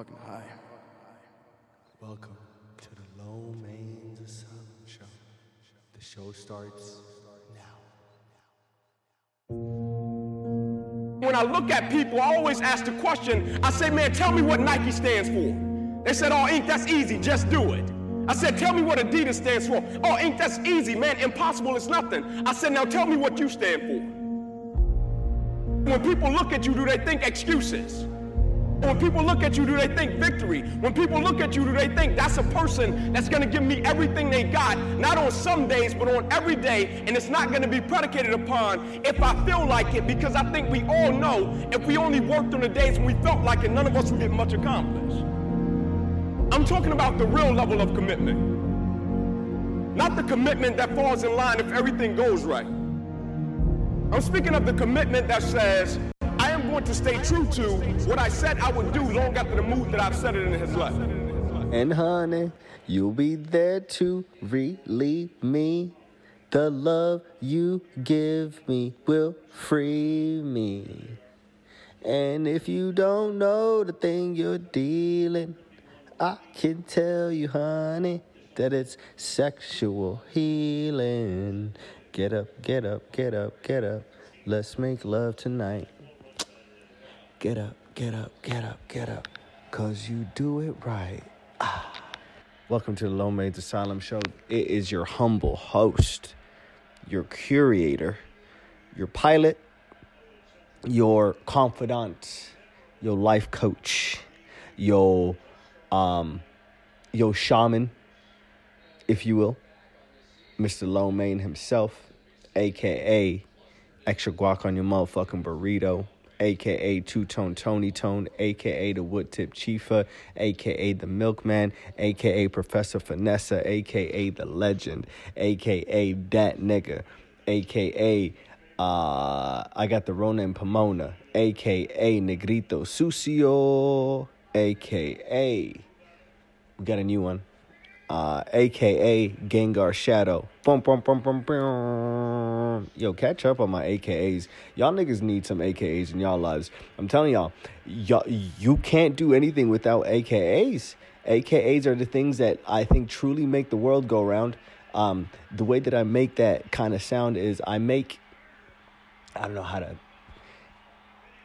fucking high. Welcome to the Low Mains Asylum Show. The show starts now. When I look at people, I always ask the question, I say, man, tell me what Nike stands for. They said, oh, Inc., that's easy, just do it. I said, tell me what Adidas stands for. Oh, Inc., that's easy, man, impossible is nothing. I said, now tell me what you stand for. When people look at you, do they think excuses? When people look at you, do they think victory? When people look at you, do they think that's a person that's gonna give me everything they got, not on some days, but on every day, and it's not gonna be predicated upon if I feel like it, because I think we all know if we only worked on the days when we felt like it, none of us would get much accomplished. I'm talking about the real level of commitment, not the commitment that falls in line if everything goes right. I'm speaking of the commitment that says, going to stay true to what I said I would do long after the mood that I've said it in has left. And honey, you'll be there to relieve me. The love you give me will free me. And if you don't know the thing you're dealing, I can tell you, honey, that it's sexual healing. Get up, get up, get up, get up. Let's make love tonight. Get up, get up, get up, get up. Cause you do it right. Ah. Welcome to the Low Mains Asylum Show. It is your humble host, your curator, your pilot, your confidant, your life coach, your um your shaman, if you will. Mr. Low himself, aka extra guac on your motherfucking burrito, aka Two Tone Tony Tone, aka the Wood Tip Chifa, aka the Milkman, aka Professor Finessa, aka the Legend, aka that nigga, aka uh, I got the Rona and Pomona, aka Negrito Sucio, aka we got a new one uh, aka Gengar Shadow. Boom, boom, boom, boom, boom. Yo, catch up on my AKAs. Y'all niggas need some AKAs in y'all lives. I'm telling y'all, y'all, you can't do anything without AKAs. AKAs are the things that I think truly make the world go round. Um, the way that I make that kind of sound is I make, I don't know how to,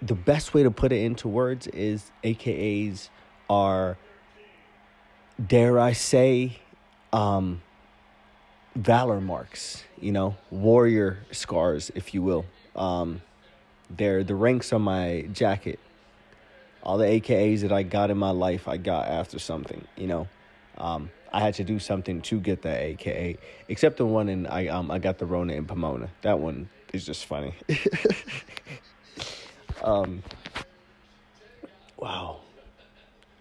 the best way to put it into words is AKAs are dare I say, um, valor marks, you know, warrior scars, if you will. Um, they're the ranks on my jacket. All the AKAs that I got in my life, I got after something, you know. Um, I had to do something to get that AKA, except the one in I um I got the Rona in Pomona. That one is just funny. um, wow.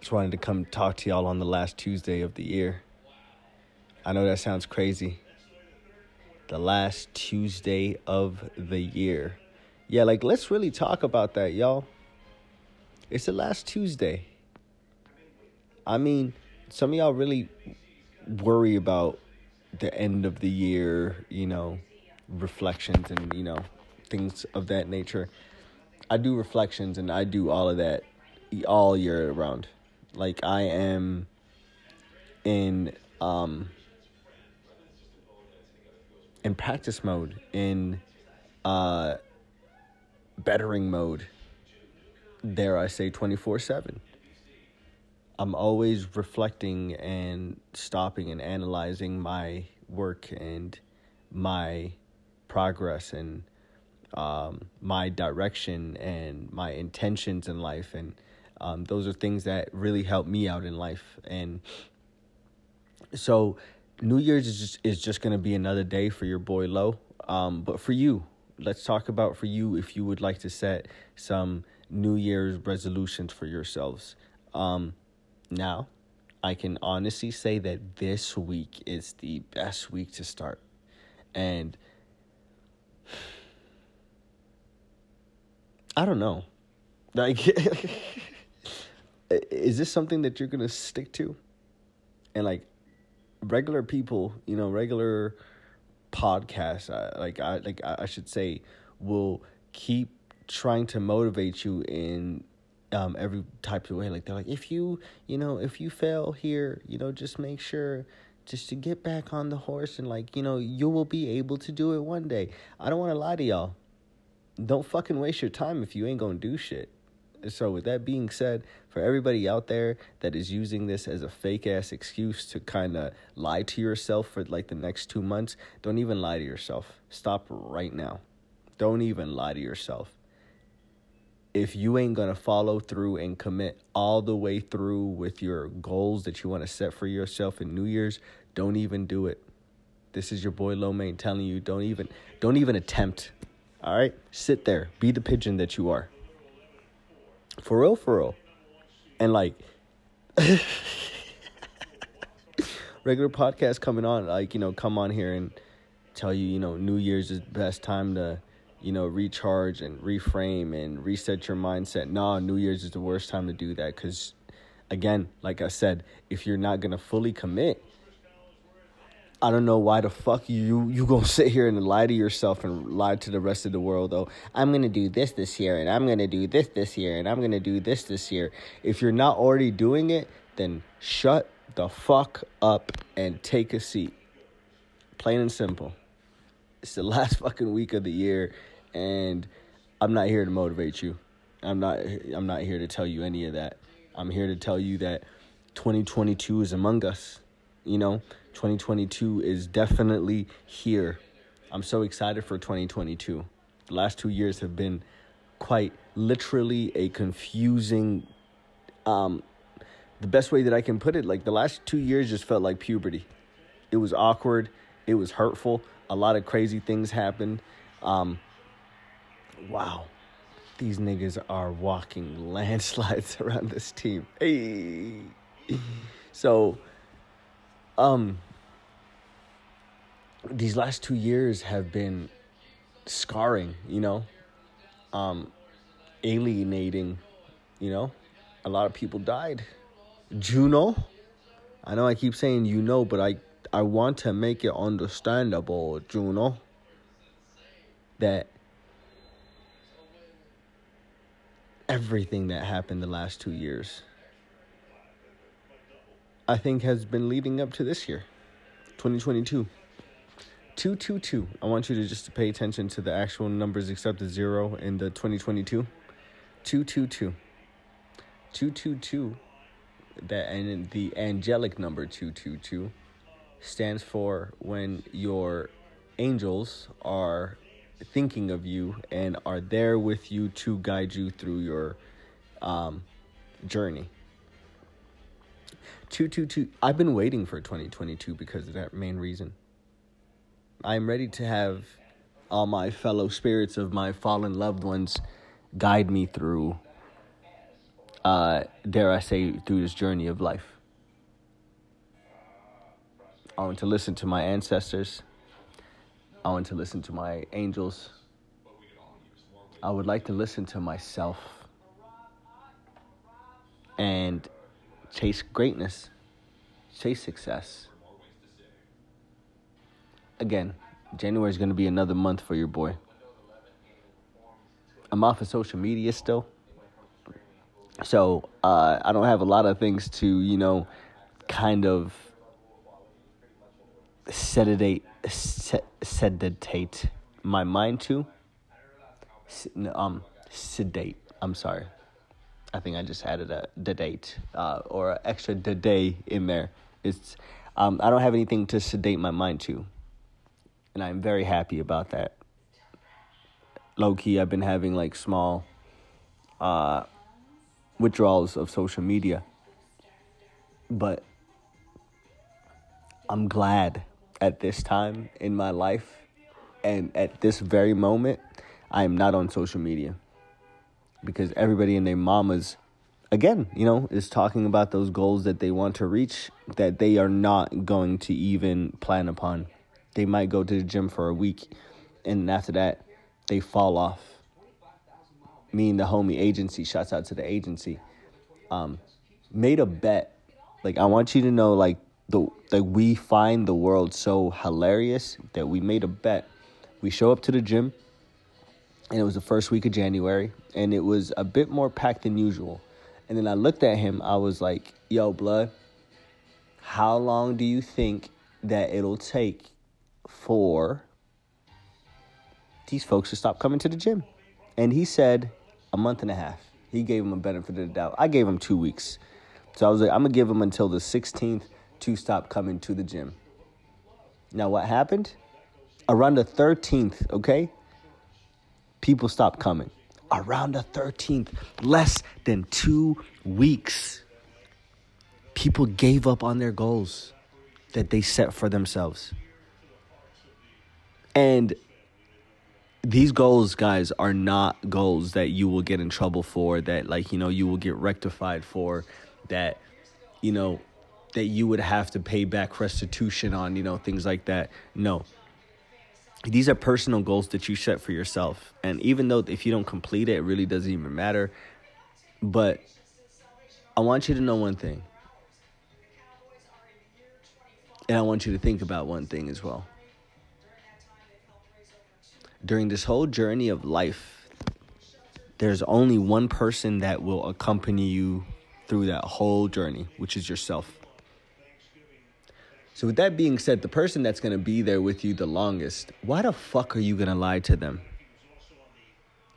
Just wanted to come talk to y'all on the last Tuesday of the year. I know that sounds crazy. The last Tuesday of the year. Yeah, like let's really talk about that, y'all. It's the last Tuesday. I mean, some of y'all really worry about the end of the year, you know, reflections and, you know, things of that nature. I do reflections and I do all of that all year round. Like I am in um in practice mode, in uh bettering mode. Dare I say 24/7. I'm always reflecting and stopping and analyzing my work and my progress and um, my direction and my intentions in life and um, those are things that really help me out in life. And so new year's is just is just going to be another day for your boy low um, but for you let's talk about for you if you would like to set some new year's resolutions for yourselves. Um, now i can honestly say that this week is the best week to start. And i don't know. Like is this something that you're gonna stick to? And like regular people, you know, regular podcasts, like I like I should say, will keep trying to motivate you in um, every type of way. Like they're like, if you, you know, if you fail here, you know, just make sure just to get back on the horse and like, you know, you will be able to do it one day. I don't want to lie to y'all. Don't fucking waste your time if you ain't gonna do shit. So with that being said, for everybody out there that is using this as a fake ass excuse to kind of lie to yourself for like the next 2 months, don't even lie to yourself. Stop right now. Don't even lie to yourself if you ain't gonna follow through and commit all the way through with your goals that you want to set for yourself in New Year's, don't even do it. This is your boy Lomain telling you don't even don't even attempt. All right, sit there, be the pigeon that you are. For real, for real, and like regular podcast coming on, like you know, come on here and tell you, you know, New Year's is the best time to you know, recharge and reframe and reset your mindset. Nah, New Year's is the worst time to do that because, again, like I said, if you're not gonna fully commit, I don't know why the fuck you you gonna sit here and lie to yourself and lie to the rest of the world though. I'm gonna do this this year and I'm gonna do this this year and I'm gonna do this this year. If you're not already doing it, then shut the fuck up and take a seat. Plain and simple. It's the last fucking week of the year and I'm not here to motivate you. I'm not I'm not here to tell you any of that. I'm here to tell you that 2022 is among us. You know, 2022 is definitely here. I'm so excited for 2022. The last 2 years have been quite literally a confusing um the best way that I can put it like the last 2 years just felt like puberty. It was awkward, it was hurtful, a lot of crazy things happened. Um wow, these niggas are walking landslides around this team. Hey. So, um, these last two years have been scarring, you know, um, alienating, you know, a lot of people died. Juno, I know I keep saying you know, but I I want to make it understandable, Juno, that everything that happened the last two years, I think has been leading up to this year, 2022. 222. I want you to just pay attention to the actual numbers except the zero in the 2022. 222. 222. That and the angelic number 222 stands for when your angels are thinking of you and are there with you to guide you through your um, journey. 222 I've been waiting for 2022 because of that main reason. I'm ready to have all my fellow spirits of my fallen loved ones guide me through uh dare I say through this journey of life. I want to listen to my ancestors I want to listen to my angels. I would like to listen to myself and chase greatness, chase success. Again, January is going to be another month for your boy. I'm off of social media still. So uh, I don't have a lot of things to, you know, kind of sedate sed- sedate my mind to um sedate i'm sorry i think i just added a date uh, or an extra day in there. It's um, i don't have anything to sedate my mind to and i'm very happy about that. Low key i've been having like small uh, withdrawals of social media but i'm glad at this time in my life and at this very moment, I am not on social media because everybody and their mamas, again, you know, is talking about those goals that they want to reach that they are not going to even plan upon. They might go to the gym for a week and after that, they fall off. Me and the homie agency, shouts out to the agency, um, made a bet. Like, I want you to know, like, the like we find the world so hilarious that we made a bet. We show up to the gym and it was the first week of January, and it was a bit more packed than usual. And then I looked at him, I was like, yo, blood, how long do you think that it'll take for these folks to stop coming to the gym? And he said a month and a half. He gave him a benefit of the doubt. I gave him two weeks. So I was like, I'm going to give him until the 16th to stop coming to the gym. Now, what happened? Around the 13th, okay? People stopped coming. Around the 13th, less than two weeks, people gave up on their goals that they set for themselves. And these goals, guys, are not goals that you will get in trouble for, that, like, you know, you will get rectified for, that, you know, that you would have to pay back restitution on, you know, things like that. No. These are personal goals that you set for yourself. And even though if you don't complete it, it really doesn't even matter. But I want you to know one thing. And I want you to think about one thing as well. During this whole journey of life, there's only one person that will accompany you through that whole journey, which is yourself. So, with that being said, the person that's going to be there with you the longest, why the fuck are you going to lie to them?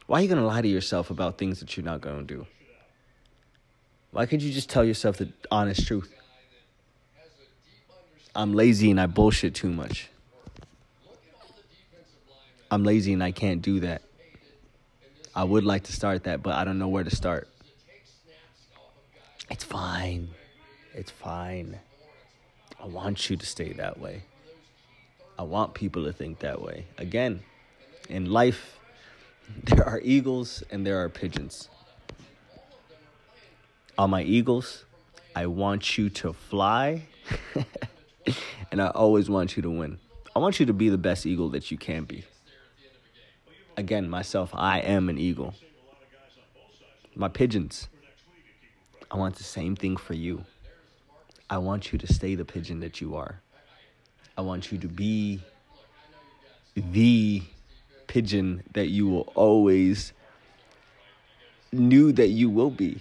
Why are you going to lie to yourself about things that you're not going to do? Why could you just tell yourself the honest truth? I'm lazy and I bullshit too much. I'm lazy and I can't do that. I would like to start that, but I don't know where to start. It's fine. It's fine. I want you to stay that way. I want people to think that way. Again, in life, there are eagles and there are pigeons. On my eagles, I want you to fly, and I always want you to win. I want you to be the best eagle that you can be. Again, myself, I am an eagle. My pigeons, I want the same thing for you. I want you to stay the pigeon that you are. I want you to be the pigeon that you will always knew that you will be.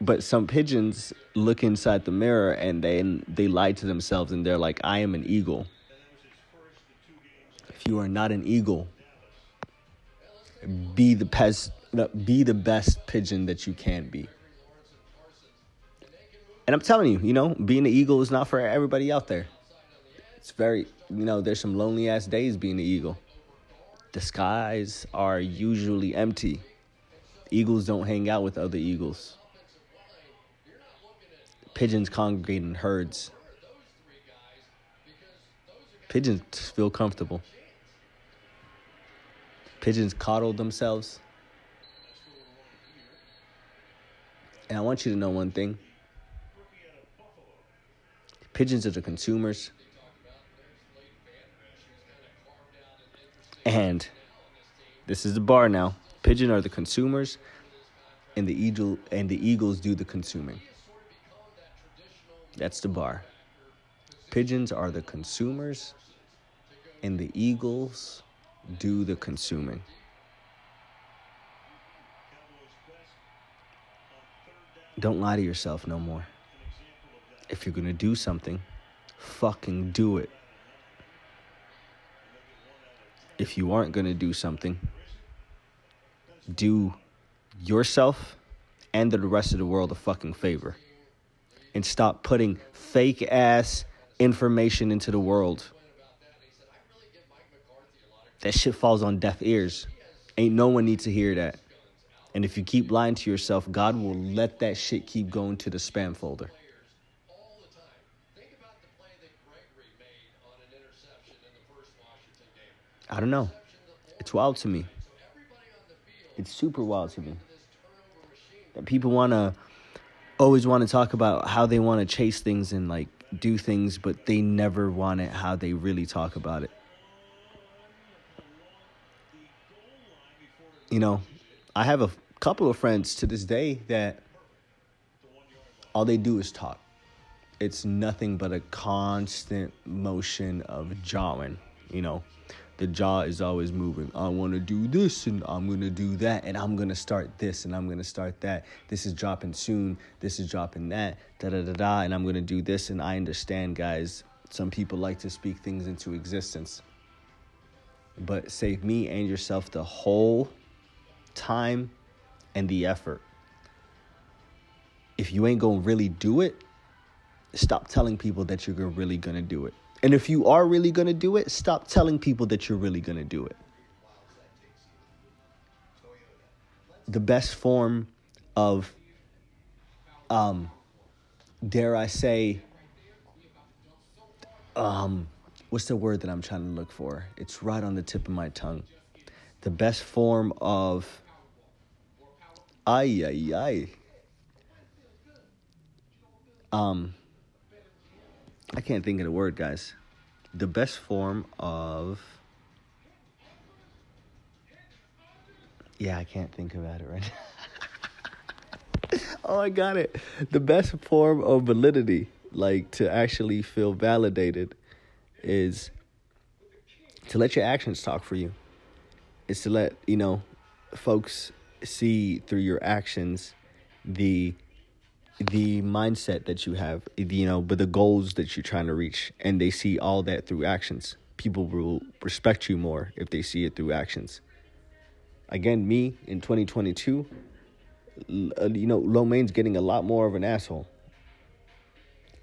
But some pigeons look inside the mirror and then they lie to themselves and they're like, I am an eagle. If you are not an eagle, be the best be the best pigeon that you can be. And I'm telling you, you know, being an eagle is not for everybody out there. It's very, you know, there's some lonely ass days being an eagle. The skies are usually empty. Eagles don't hang out with other eagles. Pigeons congregate in herds. Pigeons feel comfortable. Pigeons coddle themselves. And I want you to know one thing pigeons are the consumers. And this is the bar now. Pigeon are the consumers, and the eagle and the eagles do the consuming. That's the bar. Pigeons are the consumers, and the eagles do the consuming. Don't lie to yourself no more. If you're gonna do something, fucking do it. If you aren't gonna do something, do yourself and the rest of the world a fucking favor. And stop putting fake ass information into the world. That shit falls on deaf ears. Ain't no one needs to hear that. And if you keep lying to yourself, God will let that shit keep going to the spam folder. I don't know. It's wild to me. It's super wild to me. That people want to always want to talk about how they want to chase things and like do things, but they never want it how they really talk about it. You know, I have a couple of friends to this day that all they do is talk. It's nothing but a constant motion of jawing, you know The jaw is always moving. I want to do this and I'm going to do that and I'm going to start this and I'm going to start that. This is dropping soon. This is dropping that. Da da da da. And I'm going to do this. And I understand, guys. Some people like to speak things into existence. But save me and yourself the whole time and the effort. If you ain't going to really do it, stop telling people that you're really going to do it. And if you are really going to do it, stop telling people that you're really going to do it. The best form of, um, dare I say, um, what's the word that I'm trying to look for? It's right on the tip of my tongue. The best form of, ay, ay, ay. Um, I can't think of the word, guys. The best form of. Yeah, I can't think about it right now. oh, I got it. The best form of validity, like to actually feel validated, is to let your actions talk for you. Is to let, you know, folks see through your actions the the mindset that you have, you know, but the goals that you're trying to reach, and they see all that through actions. People will respect you more if they see it through actions. Again, me in 2022, uh, you know, Lomaine's getting a lot more of an asshole.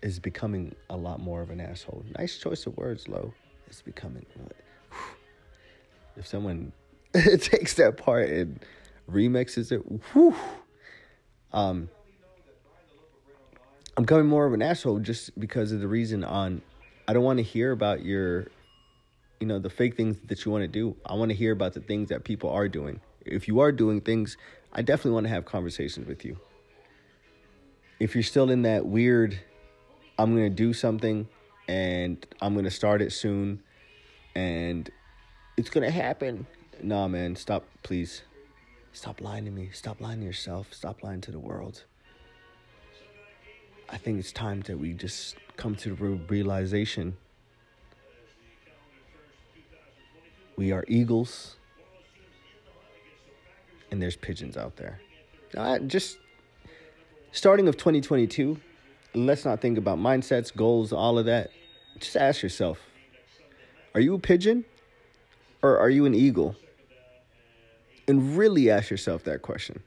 Is becoming a lot more of an asshole. Nice choice of words, Lo. It's becoming. If someone takes that part and remixes it, whew, um, I'm becoming more of an asshole just because of the reason on I don't want to hear about your you know the fake things that you want to do. I want to hear about the things that people are doing. If you are doing things, I definitely want to have conversations with you. If you're still in that weird I'm going to do something and I'm going to start it soon and it's going to happen. Nah, man, stop please. Stop lying to me. Stop lying to yourself. Stop lying to the world. I think it's time that we just come to the realization we are eagles and there's pigeons out there. Uh, just starting of 2022, let's not think about mindsets, goals, all of that. Just ask yourself are you a pigeon or are you an eagle? And really ask yourself that question.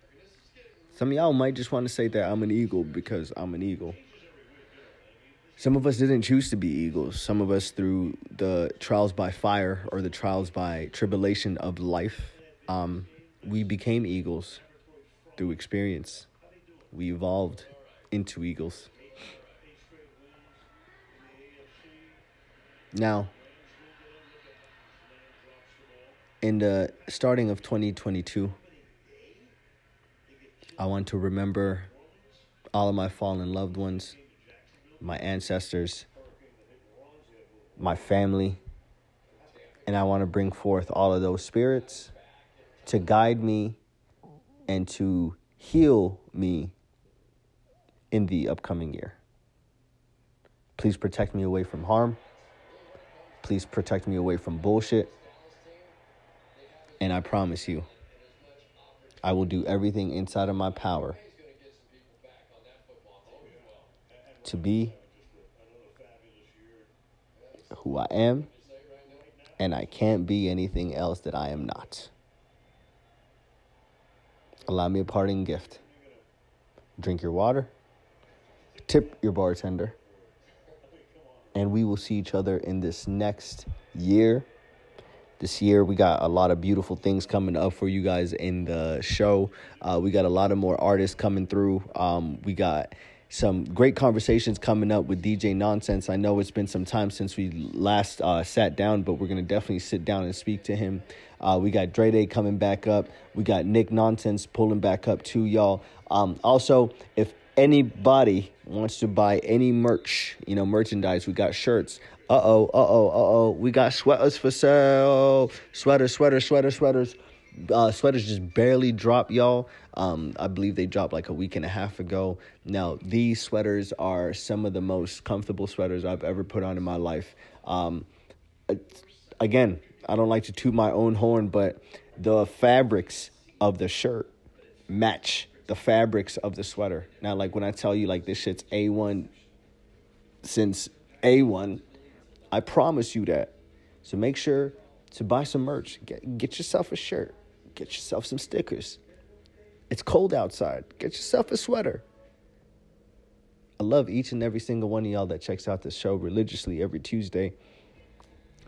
Some of y'all might just want to say that I'm an eagle because I'm an eagle. Some of us didn't choose to be eagles. Some of us, through the trials by fire or the trials by tribulation of life, um, we became eagles through experience. We evolved into eagles. Now, in the starting of 2022, I want to remember all of my fallen loved ones, my ancestors, my family, and I want to bring forth all of those spirits to guide me and to heal me in the upcoming year. Please protect me away from harm. Please protect me away from bullshit. And I promise you, I will do everything inside of my power to be who I am, and I can't be anything else that I am not. Allow me a parting gift. Drink your water, tip your bartender, and we will see each other in this next year this year. We got a lot of beautiful things coming up for you guys in the show. Uh, we got a lot of more artists coming through. Um, we got some great conversations coming up with DJ Nonsense. I know it's been some time since we last uh, sat down, but we're going to definitely sit down and speak to him. Uh, we got Dre Day coming back up. We got Nick Nonsense pulling back up too, y'all. Um, also, if anybody wants to buy any merch, you know, merchandise, we got shirts. Uh oh, uh oh, uh oh. We got sweaters for sale. Sweaters, sweaters, sweaters, sweaters. Uh, sweaters just barely dropped, y'all. Um, I believe they dropped like a week and a half ago. Now, these sweaters are some of the most comfortable sweaters I've ever put on in my life. Um, again, I don't like to toot my own horn, but the fabrics of the shirt match the fabrics of the sweater. Now, like when I tell you, like this shit's A1 since A1, I promise you that. So make sure to buy some merch. Get, get yourself a shirt, get yourself some stickers. It's cold outside. Get yourself a sweater. I love each and every single one of y'all that checks out the show religiously every Tuesday.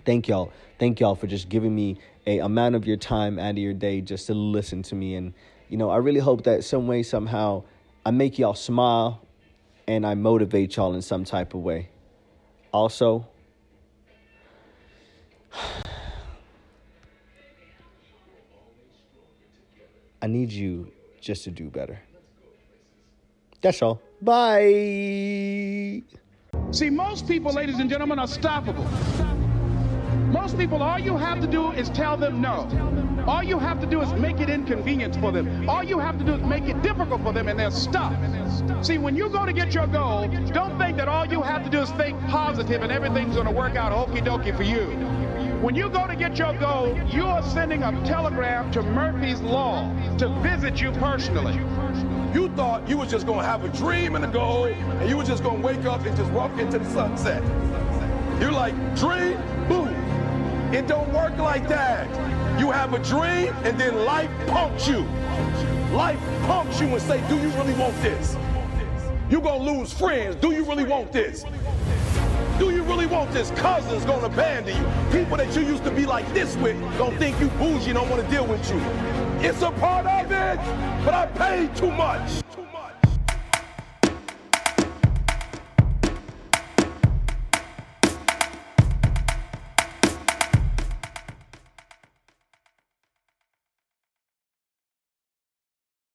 Thank y'all. Thank y'all for just giving me a amount of your time out of your day just to listen to me. And, you know, I really hope that some way, somehow, I make y'all smile and I motivate y'all in some type of way. Also, I need you just to do better. That's all. Bye. See, most people, ladies and gentlemen, are stoppable. Most people, all you have to do is tell them no. All you have to do is make it inconvenient for them. All you have to do is make it difficult for them, and they're stuck. See, when you go to get your goal, don't think that all you have to do is think positive and everything's going to work out okie dokie for you. When you go to get your goal, you are sending a telegram to Murphy's Law to visit you personally. You thought you was just gonna have a dream and a goal, and you were just gonna wake up and just walk into the sunset. You're like, dream, boom. It don't work like that. You have a dream, and then life punks you. Life punks you and say, do you really want this? You're gonna lose friends. Do you really want this? Do you really want this? Cousins gonna abandon you. People that you used to be like this with gonna think you bougie and don't wanna deal with you. It's a part of it, but I paid too much.